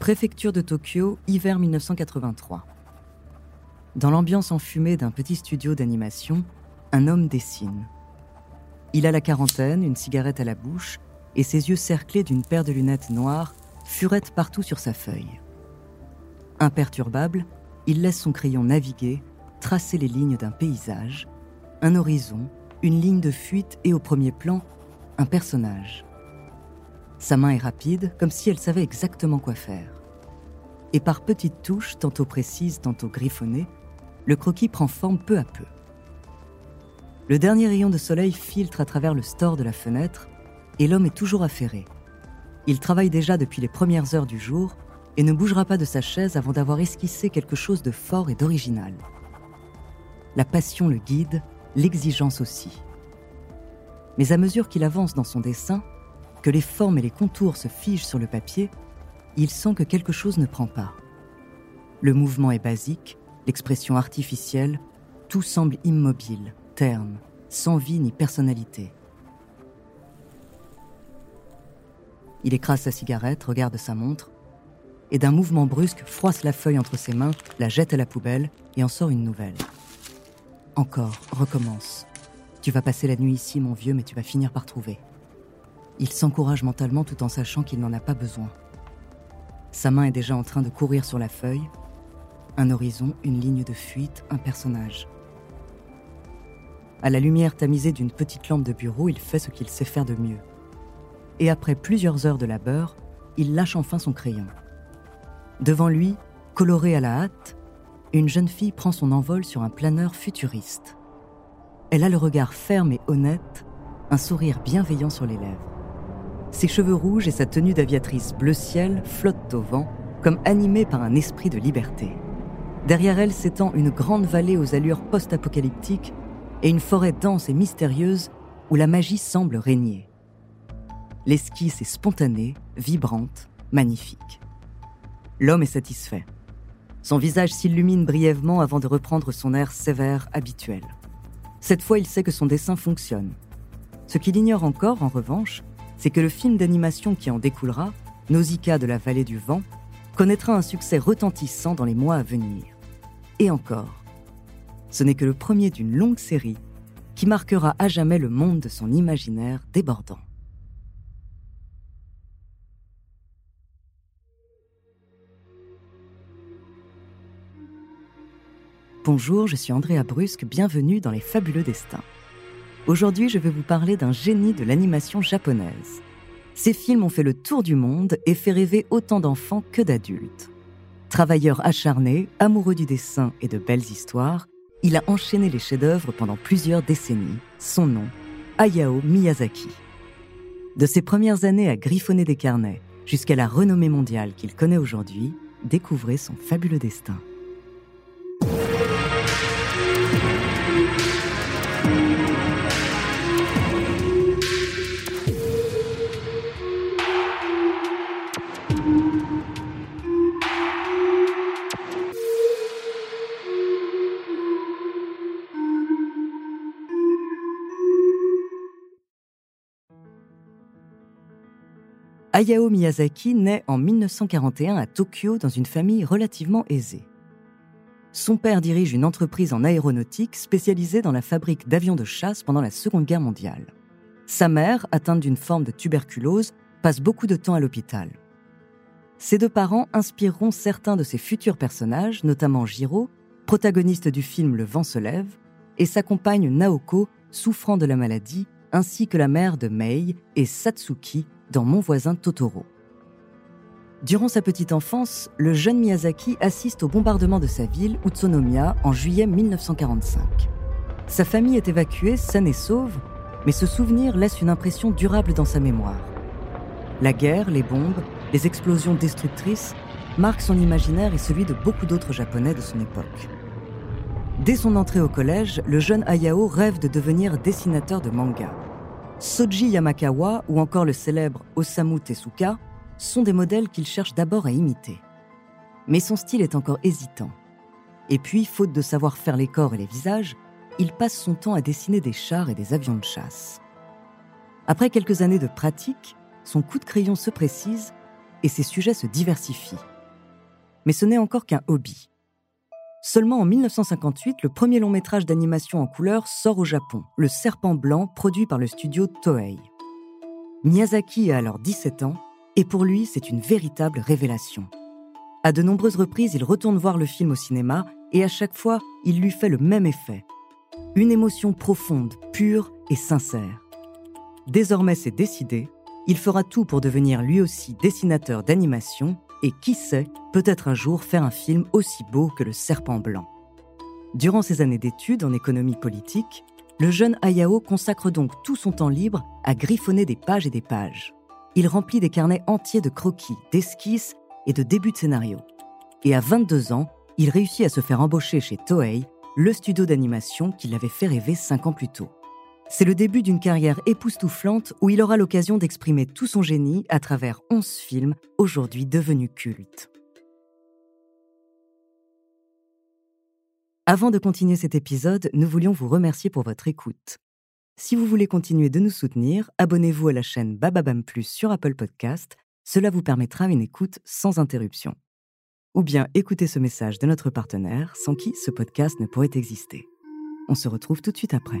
Préfecture de Tokyo, hiver 1983. Dans l'ambiance enfumée d'un petit studio d'animation, un homme dessine. Il a la quarantaine, une cigarette à la bouche, et ses yeux cerclés d'une paire de lunettes noires furettent partout sur sa feuille. Imperturbable, il laisse son crayon naviguer, tracer les lignes d'un paysage, un horizon, une ligne de fuite et au premier plan, un personnage. Sa main est rapide, comme si elle savait exactement quoi faire. Et par petites touches, tantôt précises, tantôt griffonnées, le croquis prend forme peu à peu. Le dernier rayon de soleil filtre à travers le store de la fenêtre, et l'homme est toujours affairé. Il travaille déjà depuis les premières heures du jour et ne bougera pas de sa chaise avant d'avoir esquissé quelque chose de fort et d'original. La passion le guide, l'exigence aussi. Mais à mesure qu'il avance dans son dessin, que les formes et les contours se figent sur le papier, il sent que quelque chose ne prend pas. Le mouvement est basique, l'expression artificielle, tout semble immobile, terne, sans vie ni personnalité. Il écrase sa cigarette, regarde sa montre, et d'un mouvement brusque froisse la feuille entre ses mains, la jette à la poubelle et en sort une nouvelle. Encore, recommence. Tu vas passer la nuit ici, mon vieux, mais tu vas finir par trouver. Il s'encourage mentalement tout en sachant qu'il n'en a pas besoin. Sa main est déjà en train de courir sur la feuille. Un horizon, une ligne de fuite, un personnage. À la lumière tamisée d'une petite lampe de bureau, il fait ce qu'il sait faire de mieux. Et après plusieurs heures de labeur, il lâche enfin son crayon. Devant lui, coloré à la hâte, une jeune fille prend son envol sur un planeur futuriste. Elle a le regard ferme et honnête, un sourire bienveillant sur les lèvres. Ses cheveux rouges et sa tenue d'aviatrice bleu ciel flottent au vent, comme animés par un esprit de liberté. Derrière elle s'étend une grande vallée aux allures post-apocalyptiques et une forêt dense et mystérieuse où la magie semble régner. L'esquisse est spontanée, vibrante, magnifique. L'homme est satisfait. Son visage s'illumine brièvement avant de reprendre son air sévère habituel. Cette fois, il sait que son dessin fonctionne. Ce qu'il ignore encore, en revanche, c'est que le film d'animation qui en découlera, Nausicaa de la vallée du vent, connaîtra un succès retentissant dans les mois à venir. Et encore, ce n'est que le premier d'une longue série qui marquera à jamais le monde de son imaginaire débordant. Bonjour, je suis Andrea Brusque, bienvenue dans Les Fabuleux Destins. Aujourd'hui, je vais vous parler d'un génie de l'animation japonaise. Ces films ont fait le tour du monde et fait rêver autant d'enfants que d'adultes. Travailleur acharné, amoureux du dessin et de belles histoires, il a enchaîné les chefs-d'œuvre pendant plusieurs décennies. Son nom, Hayao Miyazaki. De ses premières années à griffonner des carnets jusqu'à la renommée mondiale qu'il connaît aujourd'hui, découvrez son fabuleux destin. Hayao Miyazaki naît en 1941 à Tokyo dans une famille relativement aisée. Son père dirige une entreprise en aéronautique spécialisée dans la fabrique d'avions de chasse pendant la Seconde Guerre mondiale. Sa mère, atteinte d'une forme de tuberculose, passe beaucoup de temps à l'hôpital. Ses deux parents inspireront certains de ses futurs personnages, notamment Jiro, protagoniste du film Le vent se lève, et sa compagne Naoko, souffrant de la maladie, ainsi que la mère de Mei et Satsuki dans Mon voisin Totoro. Durant sa petite enfance, le jeune Miyazaki assiste au bombardement de sa ville, Utsunomiya, en juillet 1945. Sa famille est évacuée saine et sauve, mais ce souvenir laisse une impression durable dans sa mémoire. La guerre, les bombes, les explosions destructrices marquent son imaginaire et celui de beaucoup d'autres Japonais de son époque. Dès son entrée au collège, le jeune Hayao rêve de devenir dessinateur de manga. Soji Yamakawa ou encore le célèbre Osamu Tezuka sont des modèles qu'il cherche d'abord à imiter. Mais son style est encore hésitant. Et puis, faute de savoir faire les corps et les visages, il passe son temps à dessiner des chars et des avions de chasse. Après quelques années de pratique, son coup de crayon se précise et ses sujets se diversifient. Mais ce n'est encore qu'un hobby. Seulement en 1958, le premier long métrage d'animation en couleur sort au Japon, Le Serpent Blanc, produit par le studio Toei. Miyazaki a alors 17 ans, et pour lui, c'est une véritable révélation. À de nombreuses reprises, il retourne voir le film au cinéma, et à chaque fois, il lui fait le même effet. Une émotion profonde, pure et sincère. Désormais, c'est décidé, il fera tout pour devenir lui aussi dessinateur d'animation et qui sait, peut-être un jour faire un film aussi beau que Le Serpent Blanc. Durant ses années d'études en économie politique, le jeune Hayao consacre donc tout son temps libre à griffonner des pages et des pages. Il remplit des carnets entiers de croquis, d'esquisses et de débuts de scénario. Et à 22 ans, il réussit à se faire embaucher chez Toei, le studio d'animation qui l'avait fait rêver 5 ans plus tôt. C'est le début d'une carrière époustouflante où il aura l'occasion d'exprimer tout son génie à travers 11 films aujourd'hui devenus cultes. Avant de continuer cet épisode, nous voulions vous remercier pour votre écoute. Si vous voulez continuer de nous soutenir, abonnez-vous à la chaîne Bababam Plus sur Apple Podcast. Cela vous permettra une écoute sans interruption. Ou bien écoutez ce message de notre partenaire sans qui ce podcast ne pourrait exister. On se retrouve tout de suite après.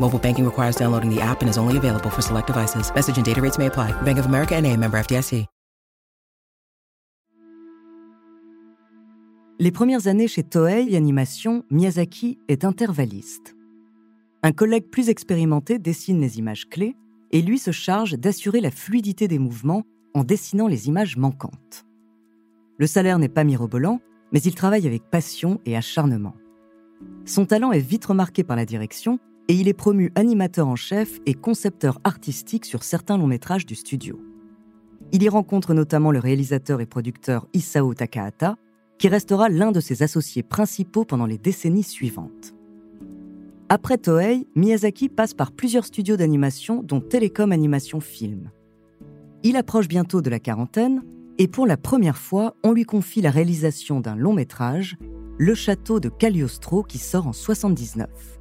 Mobile banking requires downloading the app and is only available for select devices. Message and data rates may apply. Bank of America. Les premières années chez Toei Animation, Miyazaki est intervalliste. Un collègue plus expérimenté dessine les images clés et lui se charge d'assurer la fluidité des mouvements en dessinant les images manquantes. Le salaire n'est pas mirobolant, mais il travaille avec passion et acharnement. Son talent est vite remarqué par la direction et il est promu animateur en chef et concepteur artistique sur certains longs métrages du studio. Il y rencontre notamment le réalisateur et producteur Isao Takahata, qui restera l'un de ses associés principaux pendant les décennies suivantes. Après Toei, Miyazaki passe par plusieurs studios d'animation dont Telecom Animation Film. Il approche bientôt de la quarantaine et pour la première fois, on lui confie la réalisation d'un long métrage, Le château de Cagliostro qui sort en 79.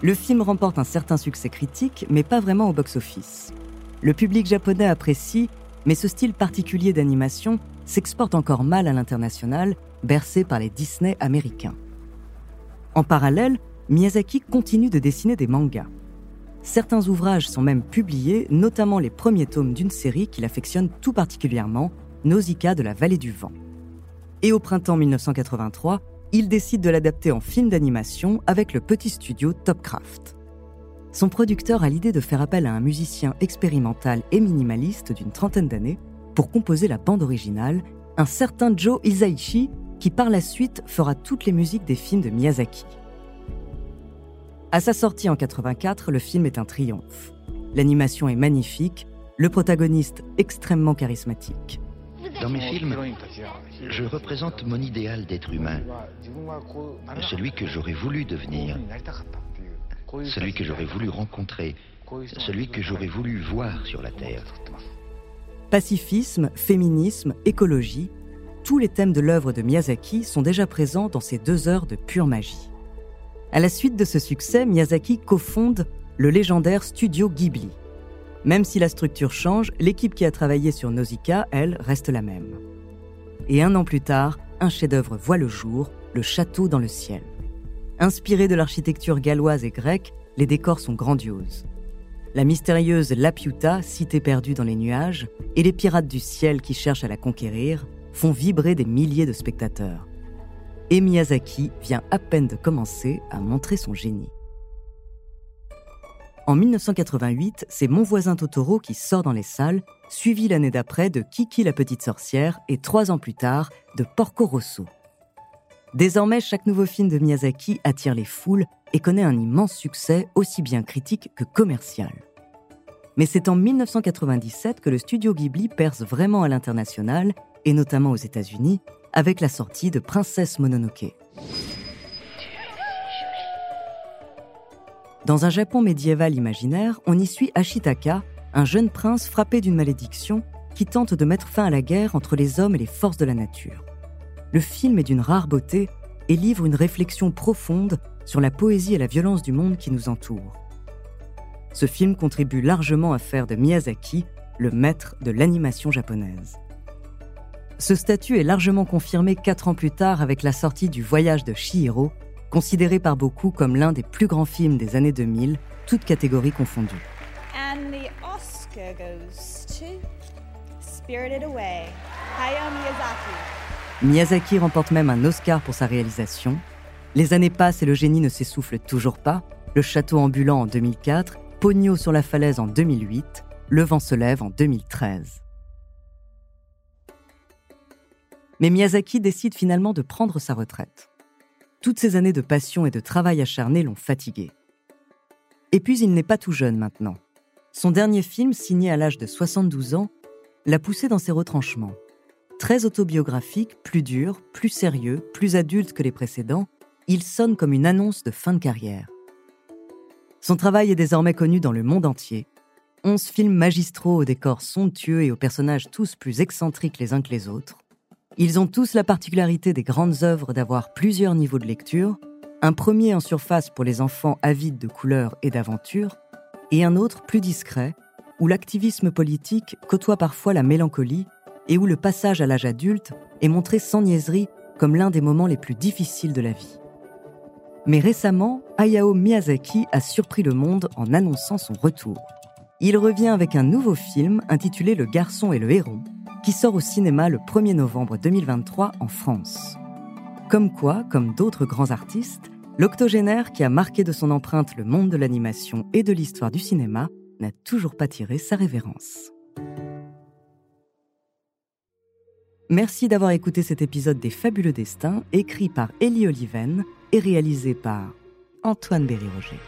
Le film remporte un certain succès critique, mais pas vraiment au box-office. Le public japonais apprécie, mais ce style particulier d'animation s'exporte encore mal à l'international, bercé par les Disney américains. En parallèle, Miyazaki continue de dessiner des mangas. Certains ouvrages sont même publiés, notamment les premiers tomes d'une série qu'il affectionne tout particulièrement, Nausicaa de la vallée du vent. Et au printemps 1983, il décide de l'adapter en film d'animation avec le petit studio Topcraft. son producteur a l'idée de faire appel à un musicien expérimental et minimaliste d'une trentaine d'années pour composer la bande originale, un certain Joe Hisaishi, qui par la suite fera toutes les musiques des films de Miyazaki. À sa sortie en 84, le film est un triomphe. L'animation est magnifique, le protagoniste extrêmement charismatique. Dans mes films, je représente mon idéal d'être humain, celui que j'aurais voulu devenir, celui que j'aurais voulu rencontrer, celui que j'aurais voulu voir sur la Terre. Pacifisme, féminisme, écologie, tous les thèmes de l'œuvre de Miyazaki sont déjà présents dans ces deux heures de pure magie. À la suite de ce succès, Miyazaki cofonde le légendaire studio Ghibli. Même si la structure change, l'équipe qui a travaillé sur Nausicaa, elle, reste la même. Et un an plus tard, un chef-d'œuvre voit le jour, le château dans le ciel. Inspiré de l'architecture galloise et grecque, les décors sont grandioses. La mystérieuse Lapiuta, cité perdue dans les nuages, et les pirates du ciel qui cherchent à la conquérir font vibrer des milliers de spectateurs. Et Miyazaki vient à peine de commencer à montrer son génie. En 1988, c'est Mon voisin Totoro qui sort dans les salles, suivi l'année d'après de Kiki la petite sorcière et trois ans plus tard de Porco Rosso. Désormais, chaque nouveau film de Miyazaki attire les foules et connaît un immense succès aussi bien critique que commercial. Mais c'est en 1997 que le studio Ghibli perce vraiment à l'international, et notamment aux États-Unis, avec la sortie de Princesse Mononoke. Dans un Japon médiéval imaginaire, on y suit Ashitaka, un jeune prince frappé d'une malédiction qui tente de mettre fin à la guerre entre les hommes et les forces de la nature. Le film est d'une rare beauté et livre une réflexion profonde sur la poésie et la violence du monde qui nous entoure. Ce film contribue largement à faire de Miyazaki le maître de l'animation japonaise. Ce statut est largement confirmé quatre ans plus tard avec la sortie du Voyage de Chihiro, considéré par beaucoup comme l'un des plus grands films des années 2000, toutes catégories confondues. And the Oscar goes to Spirited Away, Hayao Miyazaki. Miyazaki remporte même un Oscar pour sa réalisation. Les années passent et le génie ne s'essouffle toujours pas. Le château ambulant en 2004, Pogno sur la falaise en 2008, Le vent se lève en 2013. Mais Miyazaki décide finalement de prendre sa retraite. Toutes ces années de passion et de travail acharné l'ont fatigué. Et puis il n'est pas tout jeune maintenant. Son dernier film, signé à l'âge de 72 ans, l'a poussé dans ses retranchements. Très autobiographique, plus dur, plus sérieux, plus adulte que les précédents, il sonne comme une annonce de fin de carrière. Son travail est désormais connu dans le monde entier. Onze films magistraux aux décors somptueux et aux personnages tous plus excentriques les uns que les autres. Ils ont tous la particularité des grandes œuvres d'avoir plusieurs niveaux de lecture, un premier en surface pour les enfants avides de couleurs et d'aventures, et un autre plus discret, où l'activisme politique côtoie parfois la mélancolie et où le passage à l'âge adulte est montré sans niaiserie comme l'un des moments les plus difficiles de la vie. Mais récemment, Hayao Miyazaki a surpris le monde en annonçant son retour. Il revient avec un nouveau film intitulé Le garçon et le héron, qui sort au cinéma le 1er novembre 2023 en France. Comme quoi, comme d'autres grands artistes, l'octogénaire qui a marqué de son empreinte le monde de l'animation et de l'histoire du cinéma n'a toujours pas tiré sa révérence. Merci d'avoir écouté cet épisode des Fabuleux Destins, écrit par Ellie Oliven et réalisé par Antoine Berry-Roger.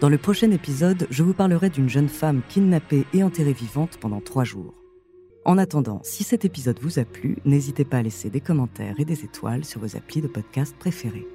Dans le prochain épisode, je vous parlerai d'une jeune femme kidnappée et enterrée vivante pendant trois jours. En attendant, si cet épisode vous a plu, n'hésitez pas à laisser des commentaires et des étoiles sur vos applis de podcast préférés.